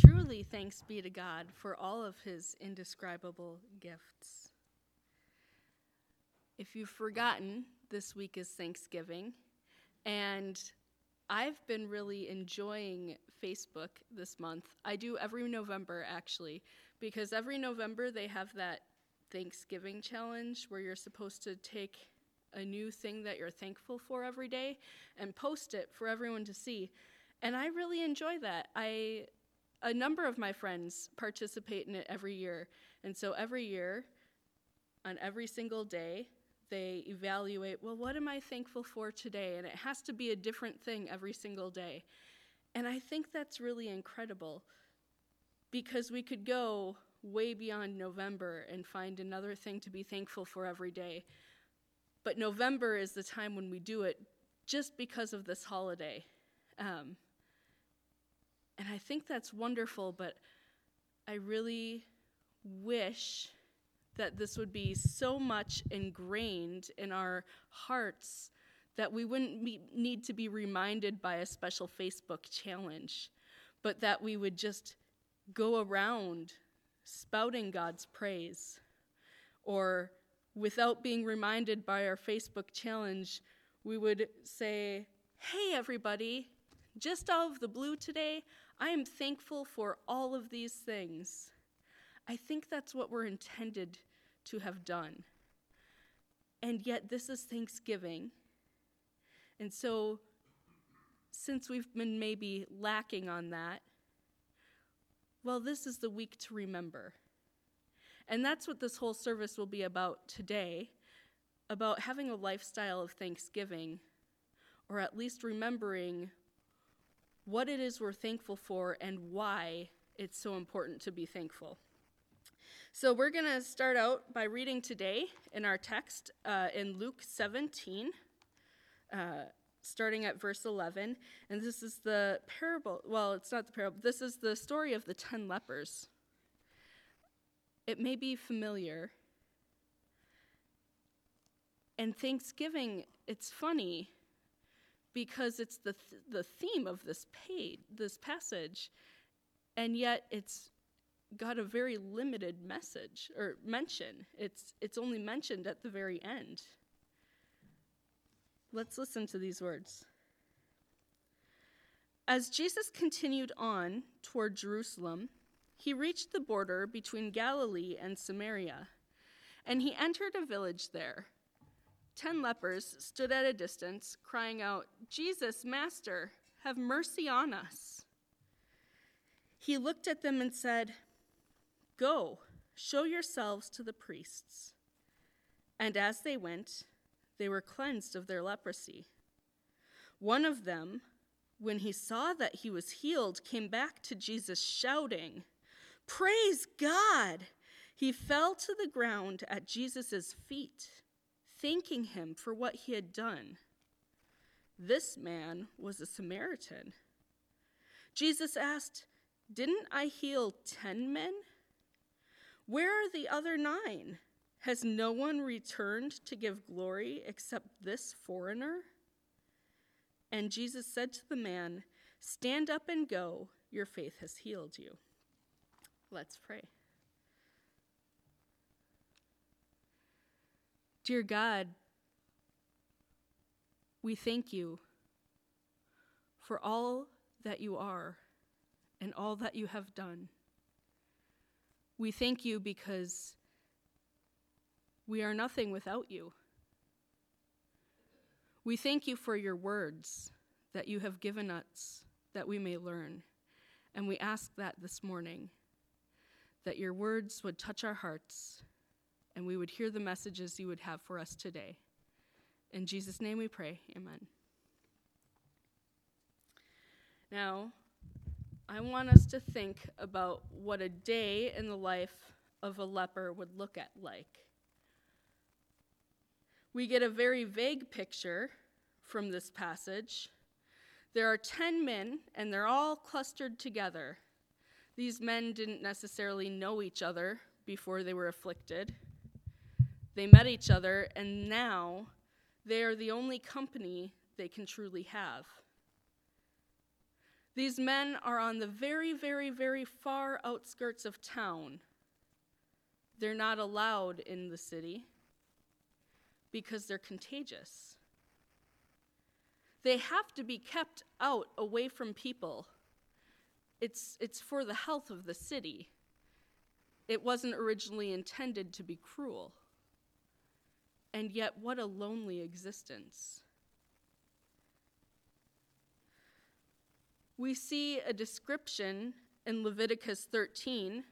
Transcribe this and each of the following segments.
Truly thanks be to God for all of his indescribable gifts. If you've forgotten, this week is Thanksgiving, and I've been really enjoying Facebook this month. I do every November, actually, because every November they have that Thanksgiving challenge where you're supposed to take a new thing that you're thankful for every day and post it for everyone to see. And I really enjoy that. I a number of my friends participate in it every year. And so every year on every single day, they evaluate, well, what am I thankful for today? And it has to be a different thing every single day. And I think that's really incredible because we could go way beyond November and find another thing to be thankful for every day. But November is the time when we do it just because of this holiday. Um, and I think that's wonderful, but I really wish that this would be so much ingrained in our hearts that we wouldn't need to be reminded by a special Facebook challenge, but that we would just go around spouting God's praise. Or without being reminded by our Facebook challenge, we would say, Hey, everybody, just out of the blue today, I am thankful for all of these things. I think that's what we're intended to have done. And yet, this is Thanksgiving. And so, since we've been maybe lacking on that, well, this is the week to remember. And that's what this whole service will be about today about having a lifestyle of thanksgiving, or at least remembering what it is we're thankful for and why it's so important to be thankful. So, we're going to start out by reading today in our text uh, in Luke 17, uh, starting at verse 11. And this is the parable, well, it's not the parable, this is the story of the 10 lepers. It may be familiar. And Thanksgiving, it's funny because it's the, th- the theme of this page, this passage, and yet it's got a very limited message or mention. It's, it's only mentioned at the very end. Let's listen to these words. As Jesus continued on toward Jerusalem, he reached the border between Galilee and Samaria, and he entered a village there ten lepers stood at a distance, crying out, Jesus, Master, have mercy on us. He looked at them and said, Go, show yourselves to the priests. And as they went, they were cleansed of their leprosy. One of them, when he saw that he was healed, came back to Jesus shouting, Praise God! He fell to the ground at Jesus' feet thanking him for what he had done. This man was a Samaritan. Jesus asked, Didn't I heal ten men? Where are the other nine? Has no one returned to give glory except this foreigner? And Jesus said to the man, Stand up and go, your faith has healed you. Let's pray. Dear God, we thank you for all that you are and all that you have done. We thank you because we are nothing without you. We thank you for your words that you have given us that we may learn. And we ask that this morning, that your words would touch our hearts and we would hear the messages you would have for us today. In Jesus' name we pray. Amen. Now, I want us to think about what a day in the life of a leper would look at like. We get a very vague picture from this passage. There are 10 men, and they're all clustered together. These men didn't necessarily know each other before they were afflicted. They met each other, and now they are the only company they can truly have. These men are on the very, very, very far outskirts of town. They're not allowed in the city because they're contagious. They have to be kept out away from people. It's, it's for the health of the city. It wasn't originally intended to be cruel. And yet, what a lonely existence. We see a description in Leviticus 13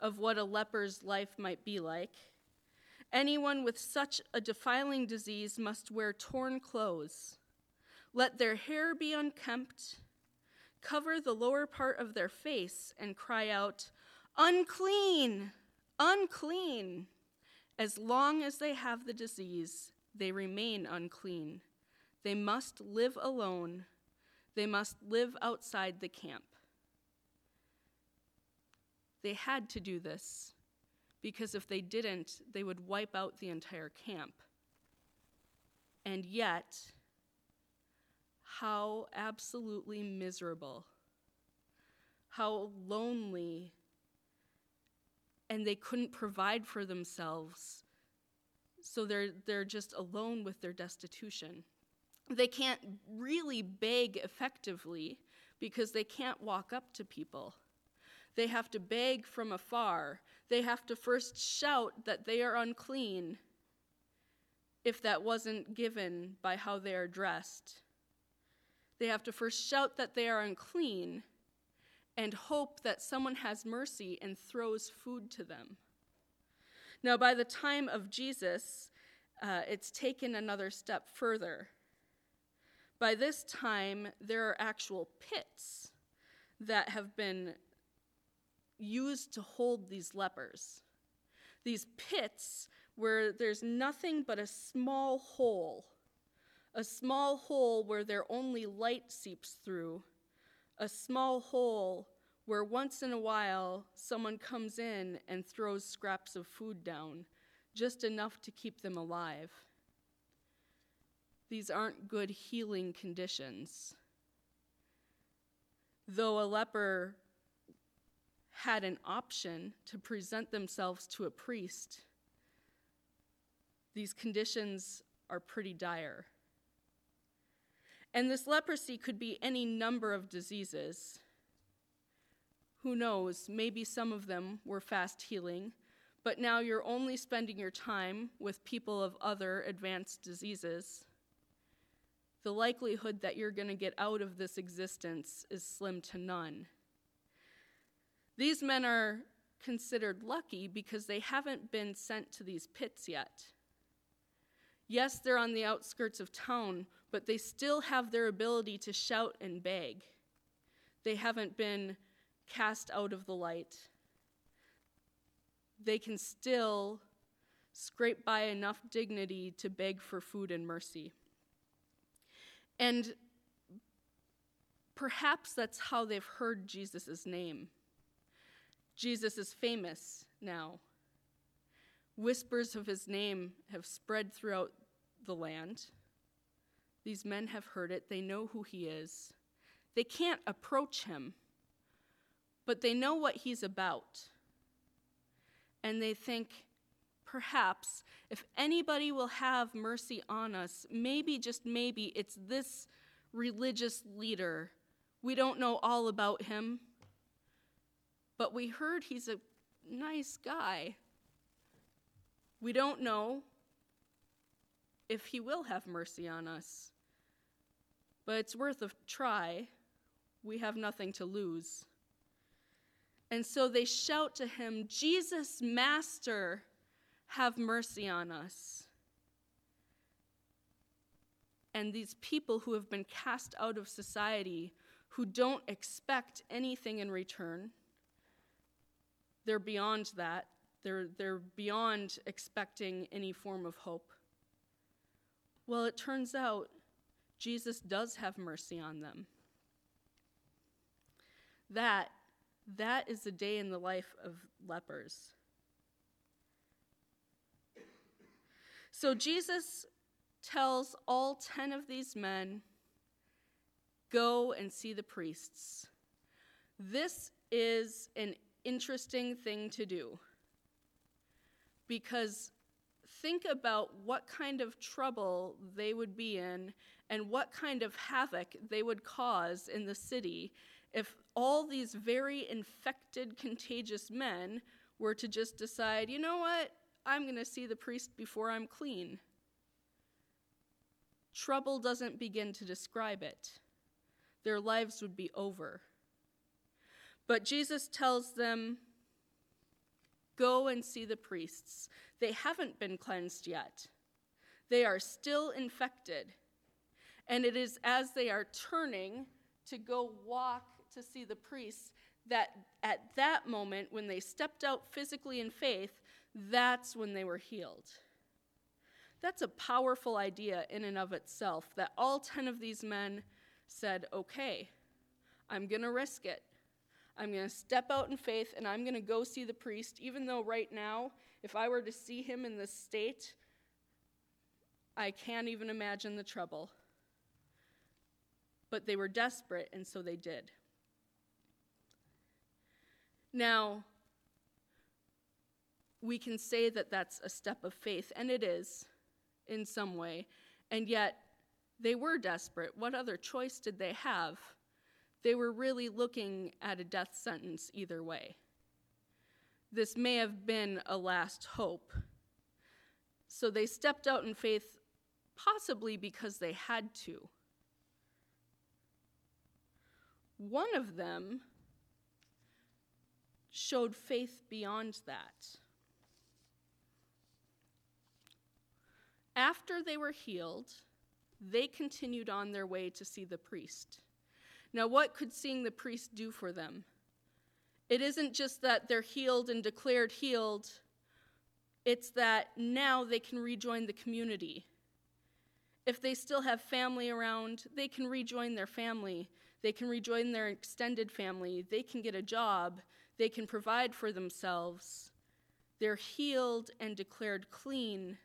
of what a leper's life might be like. Anyone with such a defiling disease must wear torn clothes. Let their hair be unkempt, cover the lower part of their face, and cry out, Unclean! Unclean! As long as they have the disease, they remain unclean. They must live alone. They must live outside the camp. They had to do this because if they didn't, they would wipe out the entire camp. And yet, how absolutely miserable, how lonely and they couldn't provide for themselves. So they're, they're just alone with their destitution. They can't really beg effectively because they can't walk up to people. They have to beg from afar. They have to first shout that they are unclean if that wasn't given by how they are dressed. They have to first shout that they are unclean and hope that someone has mercy and throws food to them. Now, by the time of Jesus, uh, it's taken another step further. By this time, there are actual pits that have been used to hold these lepers. These pits where there's nothing but a small hole, a small hole where their only light seeps through a small hole where once in a while someone comes in and throws scraps of food down, just enough to keep them alive. These aren't good healing conditions. Though a leper had an option to present themselves to a priest, these conditions are pretty dire. And this leprosy could be any number of diseases. Who knows, maybe some of them were fast healing, but now you're only spending your time with people of other advanced diseases. The likelihood that you're going to get out of this existence is slim to none. These men are considered lucky because they haven't been sent to these pits yet. Yes, they're on the outskirts of town, but they still have their ability to shout and beg. They haven't been cast out of the light. They can still scrape by enough dignity to beg for food and mercy. And perhaps that's how they've heard Jesus' name. Jesus is famous now. Whispers of his name have spread throughout the land. These men have heard it, they know who he is. They can't approach him, but they know what he's about. And they think, perhaps, if anybody will have mercy on us, maybe, just maybe, it's this religious leader. We don't know all about him, but we heard he's a nice guy. We don't know if he will have mercy on us. But it's worth a try. We have nothing to lose. And so they shout to him, Jesus, Master, have mercy on us. And these people who have been cast out of society, who don't expect anything in return, they're beyond that. They're, they're beyond expecting any form of hope. Well, it turns out Jesus does have mercy on them. That, that is the day in the life of lepers. So Jesus tells all 10 of these men Go and see the priests. This is an interesting thing to do because think about what kind of trouble they would be in and what kind of havoc they would cause in the city if all these very infected, contagious men were to just decide, you know what, I'm going to see the priest before I'm clean. Trouble doesn't begin to describe it. Their lives would be over. But Jesus tells them, Go and see the priests. They haven't been cleansed yet, they are still infected. And it is as they are turning to go walk to see the priests that at that moment, when they stepped out physically in faith, that's when they were healed. That's a powerful idea in and of itself that all 10 of these men said, okay, I'm going to risk it. I'm going to step out in faith and I'm going to go see the priest, even though right now, if I were to see him in this state, I can't even imagine the trouble. But they were desperate, and so they did. Now, we can say that that's a step of faith, and it is in some way, and yet they were desperate. What other choice did they have? They were really looking at a death sentence either way. This may have been a last hope. So they stepped out in faith, possibly because they had to. One of them showed faith beyond that. After they were healed, they continued on their way to see the priest. Now, what could seeing the priest do for them? It isn't just that they're healed and declared healed, it's that now they can rejoin the community. If they still have family around, they can rejoin their family. They can rejoin their extended family. They can get a job. They can provide for themselves. They're healed and declared clean.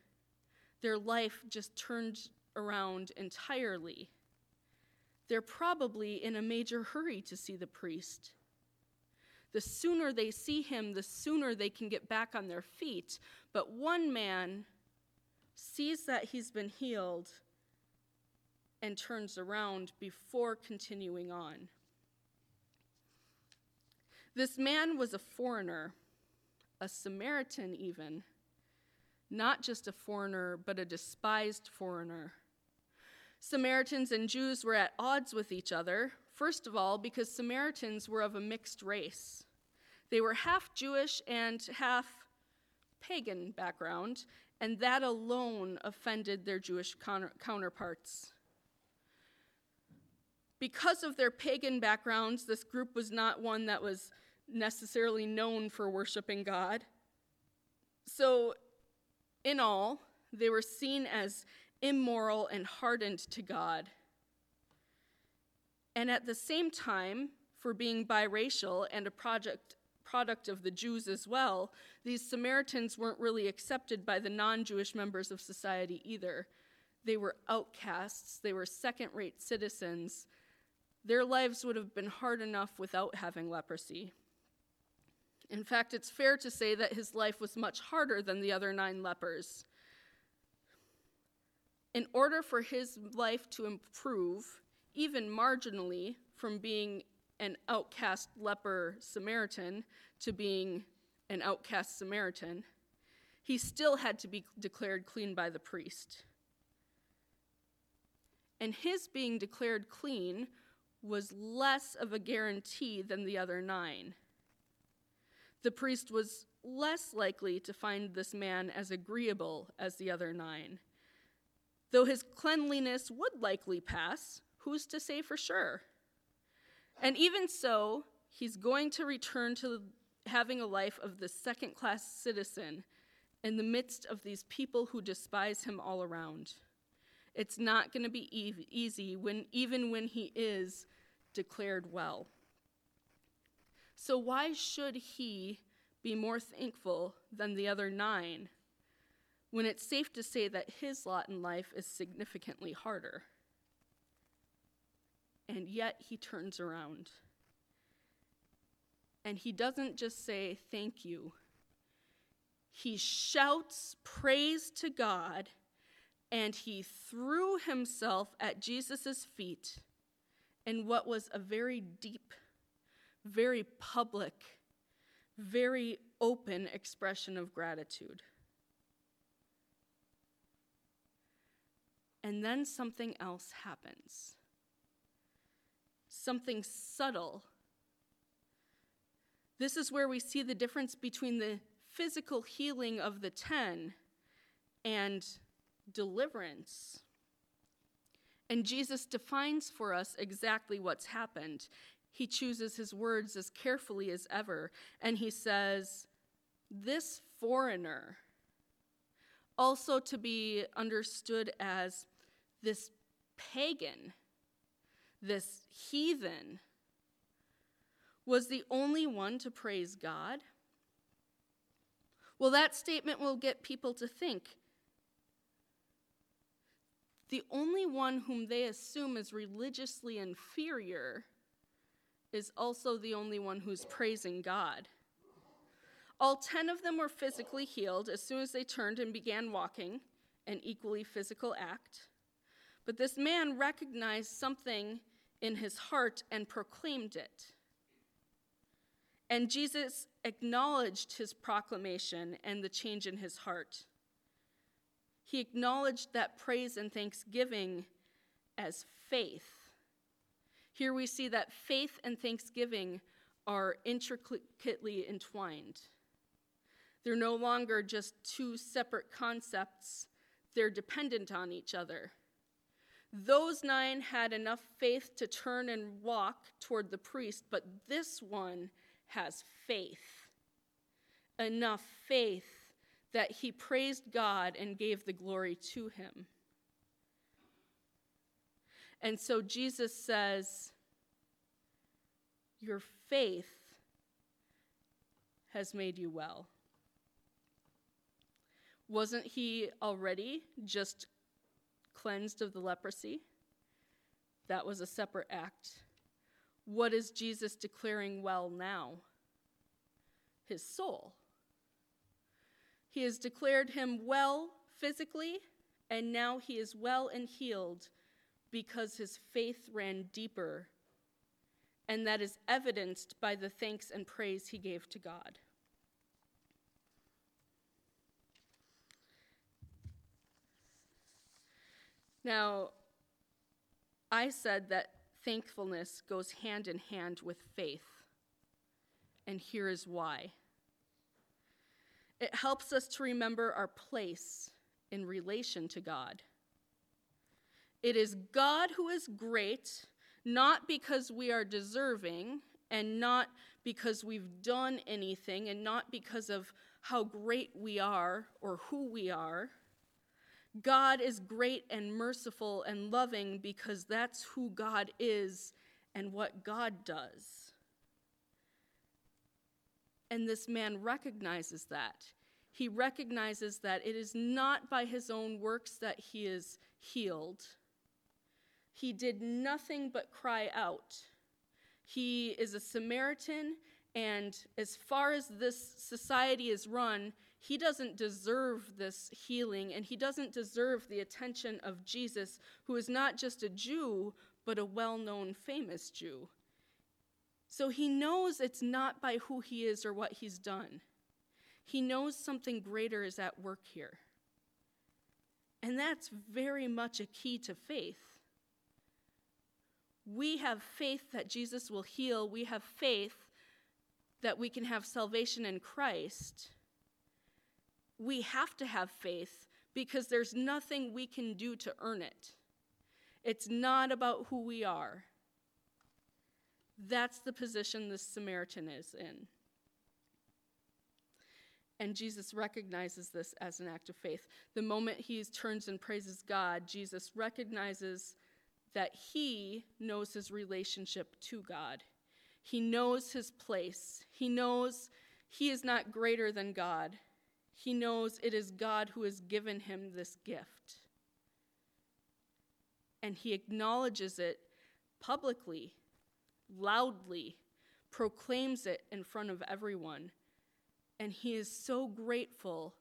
Their life just turned around entirely they're probably in a major hurry to see the priest. The sooner they see him, the sooner they can get back on their feet. But one man sees that he's been healed and turns around before continuing on. This man was a foreigner, a Samaritan, even. Not just a foreigner, but a despised foreigner. Samaritans and Jews were at odds with each other, first of all, because Samaritans were of a mixed race. They were half Jewish and half pagan background, and that alone offended their Jewish counterparts. Because of their pagan backgrounds, this group was not one that was necessarily known for worshiping God. So, in all, they were seen as immoral, and hardened to God. And at the same time, for being biracial and a project, product of the Jews as well, these Samaritans weren't really accepted by the non Jewish members of society either. They were outcasts, they were second rate citizens. Their lives would have been hard enough without having leprosy. In fact, it's fair to say that his life was much harder than the other nine lepers in order for his life to improve, even marginally, from being an outcast leper Samaritan to being an outcast Samaritan, he still had to be declared clean by the priest. And his being declared clean was less of a guarantee than the other nine. The priest was less likely to find this man as agreeable as the other nine Though his cleanliness would likely pass, who's to say for sure? And even so, he's going to return to having a life of the second class citizen in the midst of these people who despise him all around. It's not going to be easy when even when he is declared well. So why should he be more thankful than the other 9 when it's safe to say that his lot in life is significantly harder. and yet he turns around. And he doesn't just say, Thank you. He shouts praise to God and he threw himself at Jesus' feet in what was a very deep, very public, very open expression of gratitude. And then something else happens. Something subtle. This is where we see the difference between the physical healing of the ten and deliverance. And Jesus defines for us exactly what's happened. He chooses his words as carefully as ever, and he says, This foreigner, also to be understood as this pagan, this heathen, was the only one to praise God? Well, that statement will get people to think the only one whom they assume is religiously inferior is also the only one who's praising God. All 10 of them were physically healed as soon as they turned and began walking, an equally physical act. But this man recognized something in his heart and proclaimed it. And Jesus acknowledged his proclamation and the change in his heart. He acknowledged that praise and thanksgiving as faith. Here we see that faith and thanksgiving are intricately entwined. They're no longer just two separate concepts, they're dependent on each other. Those nine had enough faith to turn and walk toward the priest, but this one has faith. Enough faith that he praised God and gave the glory to him. And so Jesus says, Your faith has made you well. Wasn't he already just cleansed of the leprosy? That was a separate act. What is Jesus declaring well now? His soul. He has declared him well physically, and now he is well and healed because his faith ran deeper. And that is evidenced by the thanks and praise he gave to God. Now, I said that thankfulness goes hand in hand with faith. And here is why. It helps us to remember our place in relation to God. It is God who is great, not because we are deserving, and not because we've done anything, and not because of how great we are or who we are. God is great and merciful and loving because that's who God is and what God does. And this man recognizes that. He recognizes that it is not by his own works that he is healed. He did nothing but cry out. He is a Samaritan, and as far as this society is run, he doesn't deserve this healing, and he doesn't deserve the attention of Jesus, who is not just a Jew, but a well known, famous Jew. So he knows it's not by who he is or what he's done. He knows something greater is at work here. And that's very much a key to faith. We have faith that Jesus will heal, we have faith that we can have salvation in Christ. We have to have faith because there's nothing we can do to earn it. It's not about who we are. That's the position the Samaritan is in. And Jesus recognizes this as an act of faith. The moment he turns and praises God, Jesus recognizes that he knows his relationship to God. He knows his place. He knows he is not greater than God. He knows it is God who has given him this gift. And he acknowledges it publicly, loudly, proclaims it in front of everyone. And he is so grateful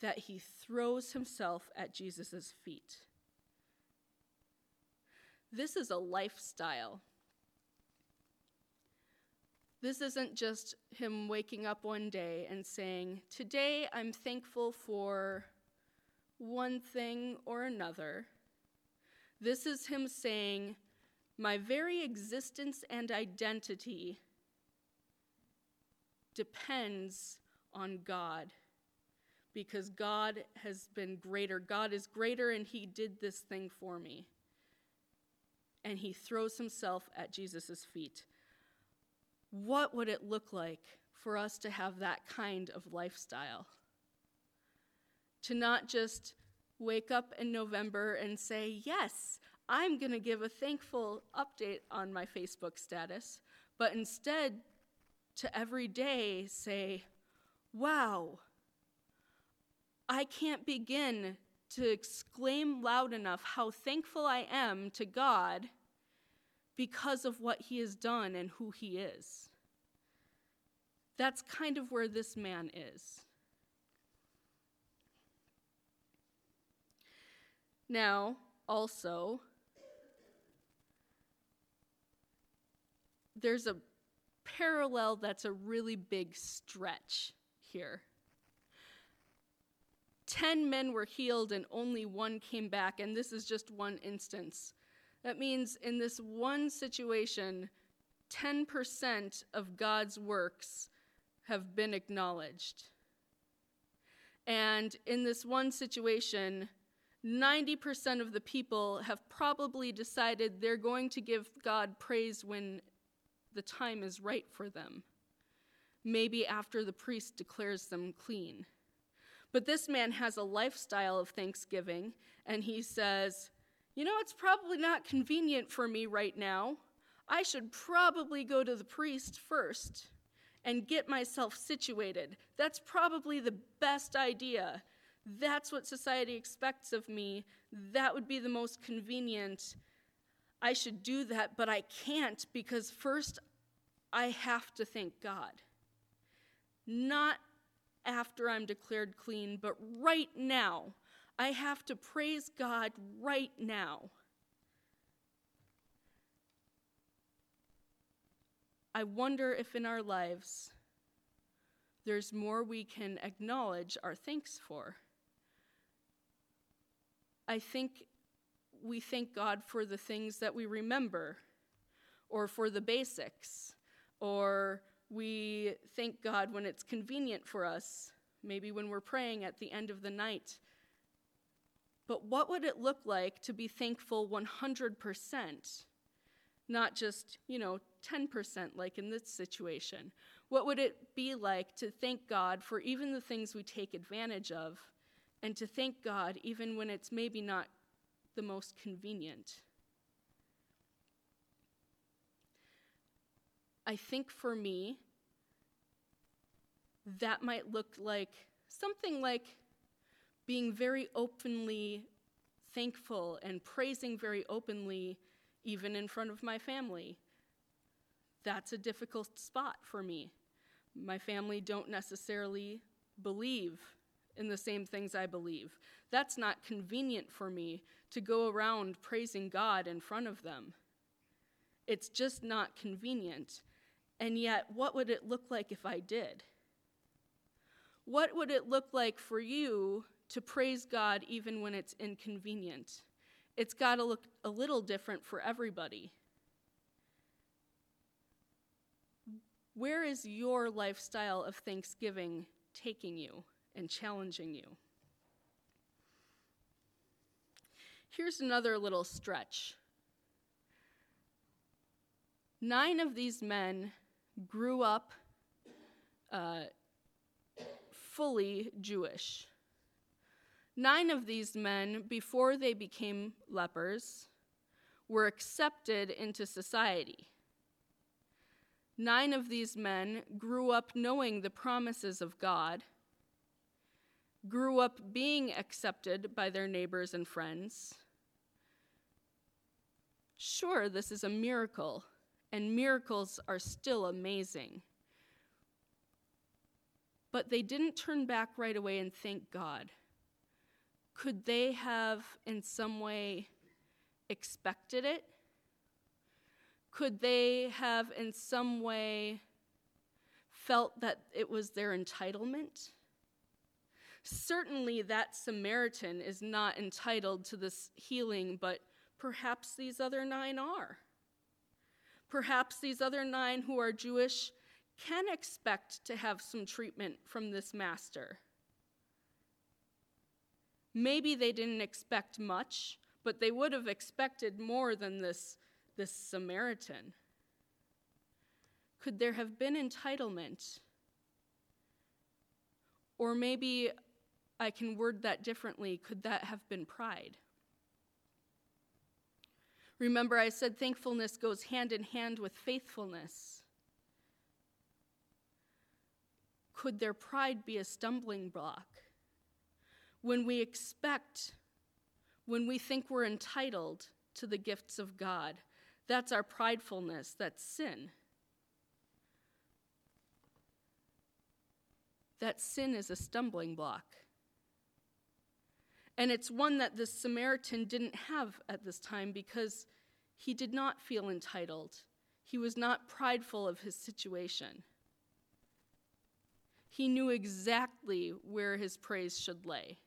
that he throws himself at Jesus' feet. This is a lifestyle. This isn't just him waking up one day and saying, Today I'm thankful for one thing or another. This is him saying, My very existence and identity depends on God because God has been greater. God is greater, and he did this thing for me. And he throws himself at Jesus' feet. What would it look like for us to have that kind of lifestyle? To not just wake up in November and say, Yes, I'm going to give a thankful update on my Facebook status, but instead to every day say, Wow, I can't begin to exclaim loud enough how thankful I am to God because of what he has done and who he is. That's kind of where this man is. Now, also, there's a parallel that's a really big stretch here. Ten men were healed and only one came back, and this is just one instance. That means in this one situation, 10% of God's works have been acknowledged. And in this one situation, 90% of the people have probably decided they're going to give God praise when the time is right for them. Maybe after the priest declares them clean. But this man has a lifestyle of thanksgiving, and he says, you know, it's probably not convenient for me right now. I should probably go to the priest first and get myself situated. That's probably the best idea. That's what society expects of me. That would be the most convenient. I should do that, but I can't because first I have to thank God. Not after I'm declared clean, but right now. I have to praise God right now. I wonder if in our lives there's more we can acknowledge our thanks for. I think we thank God for the things that we remember, or for the basics, or we thank God when it's convenient for us, maybe when we're praying at the end of the night but what would it look like to be thankful 100%? Not just, you know, 10% like in this situation. What would it be like to thank God for even the things we take advantage of and to thank God even when it's maybe not the most convenient? I think for me, that might look like something like being very openly thankful and praising very openly, even in front of my family. That's a difficult spot for me. My family don't necessarily believe in the same things I believe. That's not convenient for me to go around praising God in front of them. It's just not convenient. And yet, what would it look like if I did? What would it look like for you to praise God even when it's inconvenient. It's got to look a little different for everybody. Where is your lifestyle of thanksgiving taking you and challenging you? Here's another little stretch. Nine of these men grew up uh, fully Jewish. Nine of these men, before they became lepers, were accepted into society. Nine of these men grew up knowing the promises of God, grew up being accepted by their neighbors and friends, Sure, this is a miracle, and miracles are still amazing. But they didn't turn back right away and thank God. Could they have, in some way, expected it? Could they have, in some way, felt that it was their entitlement? Certainly, that Samaritan is not entitled to this healing, but perhaps these other nine are. Perhaps these other nine who are Jewish can expect to have some treatment from this master. Maybe they didn't expect much, but they would have expected more than this, this Samaritan. Could there have been entitlement? Or maybe I can word that differently. Could that have been pride? Remember, I said thankfulness goes hand in hand with faithfulness. Could their pride be a stumbling block? When we expect, when we think we're entitled to the gifts of God, that's our pridefulness, that's sin. That sin is a stumbling block. And it's one that the Samaritan didn't have at this time because he did not feel entitled. He was not prideful of his situation. He knew exactly where his praise should lay.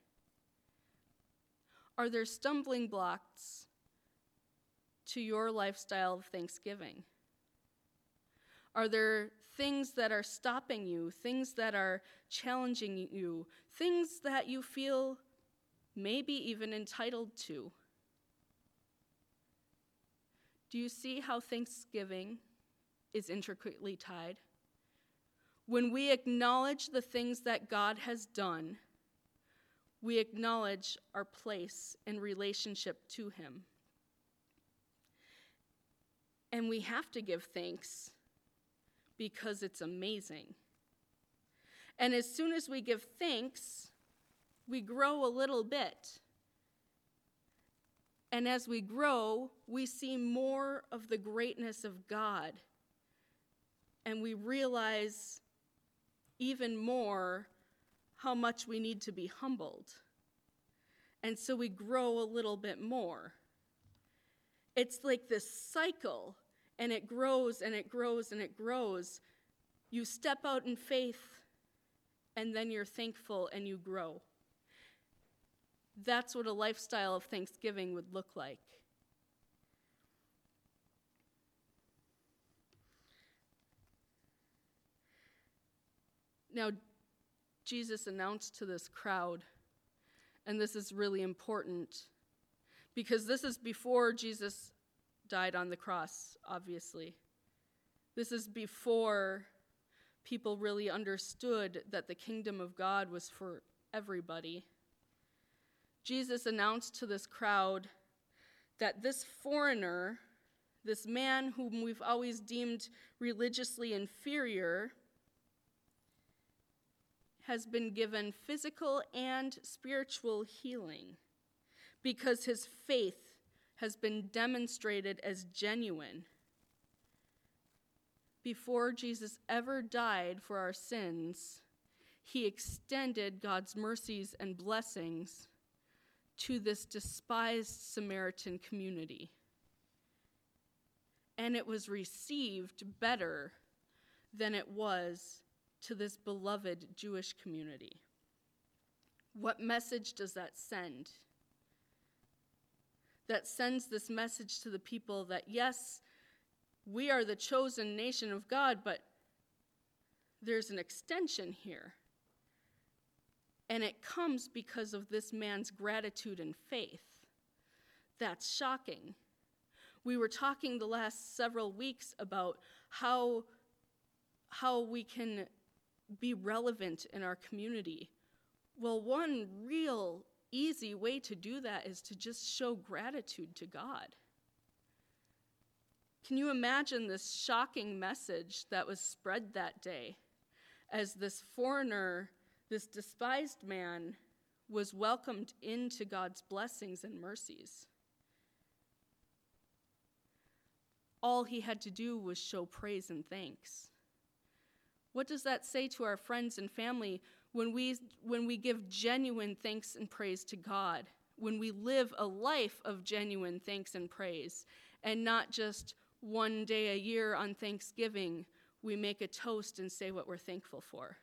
Are there stumbling blocks to your lifestyle of thanksgiving? Are there things that are stopping you, things that are challenging you, things that you feel maybe even entitled to. Do you see how Thanksgiving is intricately tied? When we acknowledge the things that God has done, we acknowledge our place in relationship to Him. And we have to give thanks because it's amazing. And as soon as we give thanks, we grow a little bit. And as we grow, we see more of the greatness of God. And we realize even more how much we need to be humbled. And so we grow a little bit more. It's like this cycle, and it grows and it grows and it grows. You step out in faith, and then you're thankful and you grow. That's what a lifestyle of thanksgiving would look like. Now, Jesus announced to this crowd, and this is really important because this is before Jesus died on the cross, obviously. This is before people really understood that the kingdom of God was for everybody. Jesus announced to this crowd that this foreigner, this man whom we've always deemed religiously inferior, has been given physical and spiritual healing because his faith has been demonstrated as genuine. Before Jesus ever died for our sins, he extended God's mercies and blessings to this despised Samaritan community. And it was received better than it was to this beloved Jewish community. What message does that send? That sends this message to the people that, yes, we are the chosen nation of God, but there's an extension here. And it comes because of this man's gratitude and faith. That's shocking. We were talking the last several weeks about how, how we can be relevant in our community. Well, one real easy way to do that is to just show gratitude to God. Can you imagine this shocking message that was spread that day as this foreigner this despised man was welcomed into God's blessings and mercies. all he had to do was show praise and thanks. What does that say to our friends and family when we, when we give genuine thanks and praise to God? When we live a life of genuine thanks and praise, and not just one day a year on Thanksgiving, we make a toast and say what we're thankful for.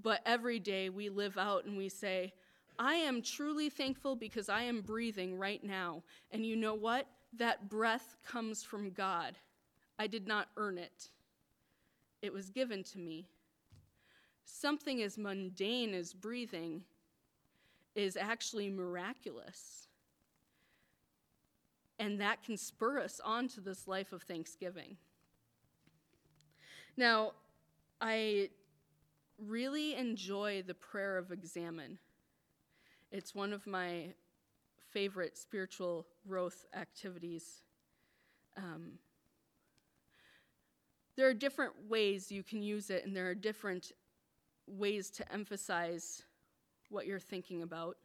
But every day we live out and we say, I am truly thankful because I am breathing right now. And you know what? That breath comes from God. I did not earn it, it was given to me. Something as mundane as breathing is actually miraculous. And that can spur us on to this life of thanksgiving. Now, I really enjoy the prayer of examen. It's one of my favorite spiritual growth activities. Um, there are different ways you can use it, and there are different ways to emphasize what you're thinking about.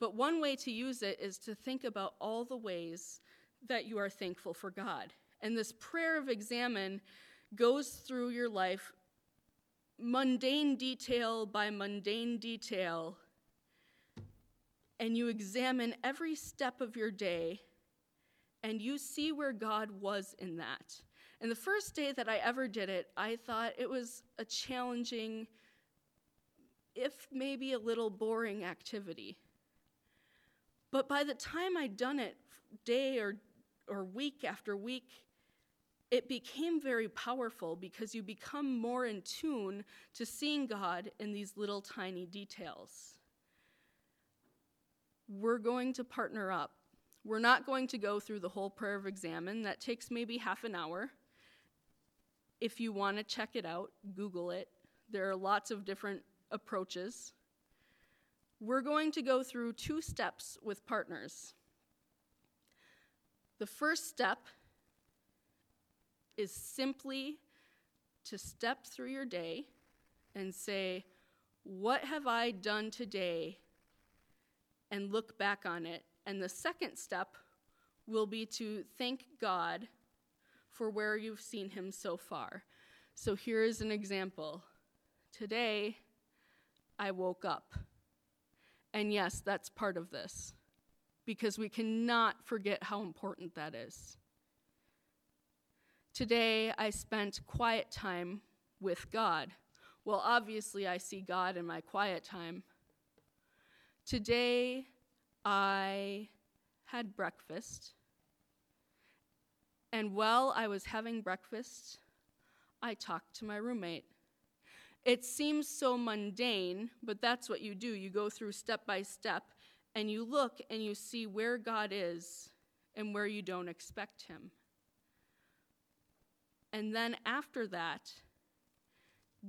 But one way to use it is to think about all the ways that you are thankful for God. And this prayer of examen goes through your life, mundane detail by mundane detail, and you examine every step of your day and you see where God was in that. And the first day that I ever did it, I thought it was a challenging, if maybe a little boring activity. But by the time I'd done it day or, or week after week, it became very powerful because you become more in tune to seeing God in these little tiny details. We're going to partner up. We're not going to go through the whole prayer of examen. That takes maybe half an hour. If you want to check it out, Google it. There are lots of different approaches. We're going to go through two steps with partners. The first step is simply to step through your day and say, What have I done today? and look back on it. And the second step will be to thank God for where you've seen Him so far. So here is an example. Today, I woke up. And yes, that's part of this, because we cannot forget how important that is. Today, I spent quiet time with God. Well, obviously, I see God in my quiet time. Today, I had breakfast. And while I was having breakfast, I talked to my roommate. It seems so mundane, but that's what you do. You go through step by step and you look and you see where God is and where you don't expect Him. And then after that,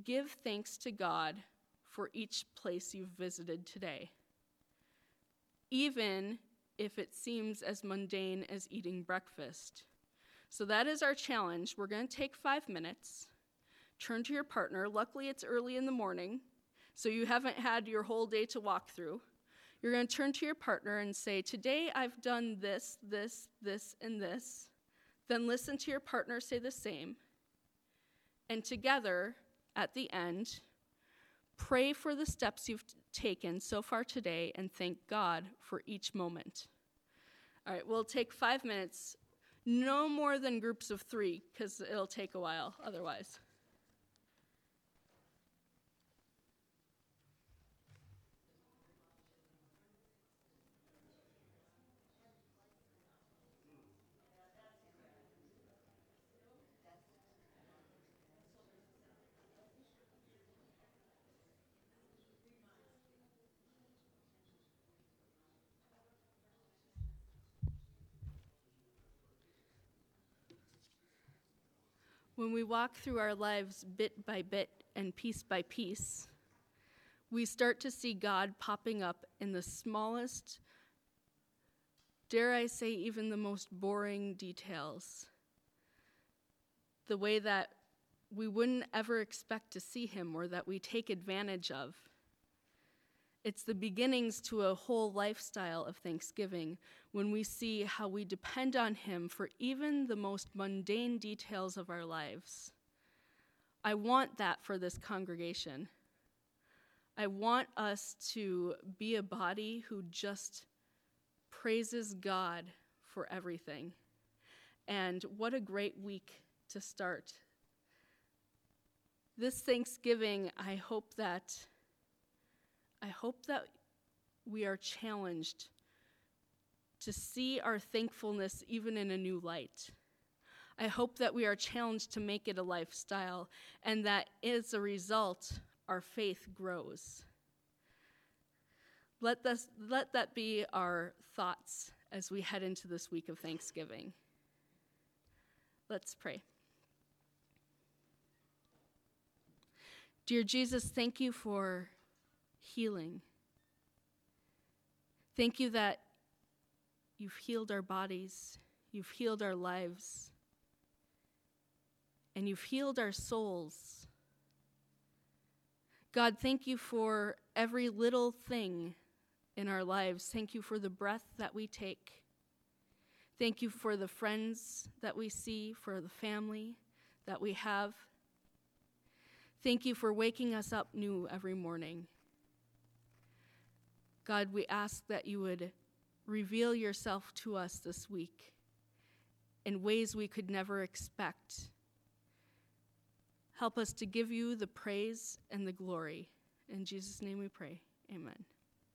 give thanks to God for each place you've visited today, even if it seems as mundane as eating breakfast. So that is our challenge. We're going to take five minutes, turn to your partner. Luckily, it's early in the morning, so you haven't had your whole day to walk through. You're going to turn to your partner and say, Today I've done this, this, this, and this. Then listen to your partner say the same. And together, at the end, pray for the steps you've taken so far today and thank God for each moment. All right, we'll take five minutes, no more than groups of three, because it'll take a while otherwise. When we walk through our lives bit by bit and piece by piece, we start to see God popping up in the smallest, dare I say, even the most boring details. The way that we wouldn't ever expect to see Him or that we take advantage of. It's the beginnings to a whole lifestyle of thanksgiving when we see how we depend on Him for even the most mundane details of our lives. I want that for this congregation. I want us to be a body who just praises God for everything. And what a great week to start. This Thanksgiving, I hope that I hope that we are challenged to see our thankfulness even in a new light. I hope that we are challenged to make it a lifestyle and that as a result, our faith grows. Let, this, let that be our thoughts as we head into this week of Thanksgiving. Let's pray. Dear Jesus, thank you for healing. Thank you that you've healed our bodies, you've healed our lives, and you've healed our souls. God, thank you for every little thing in our lives. Thank you for the breath that we take. Thank you for the friends that we see, for the family that we have. Thank you for waking us up new every morning. God, we ask that you would reveal yourself to us this week in ways we could never expect. Help us to give you the praise and the glory. In Jesus' name we pray. Amen.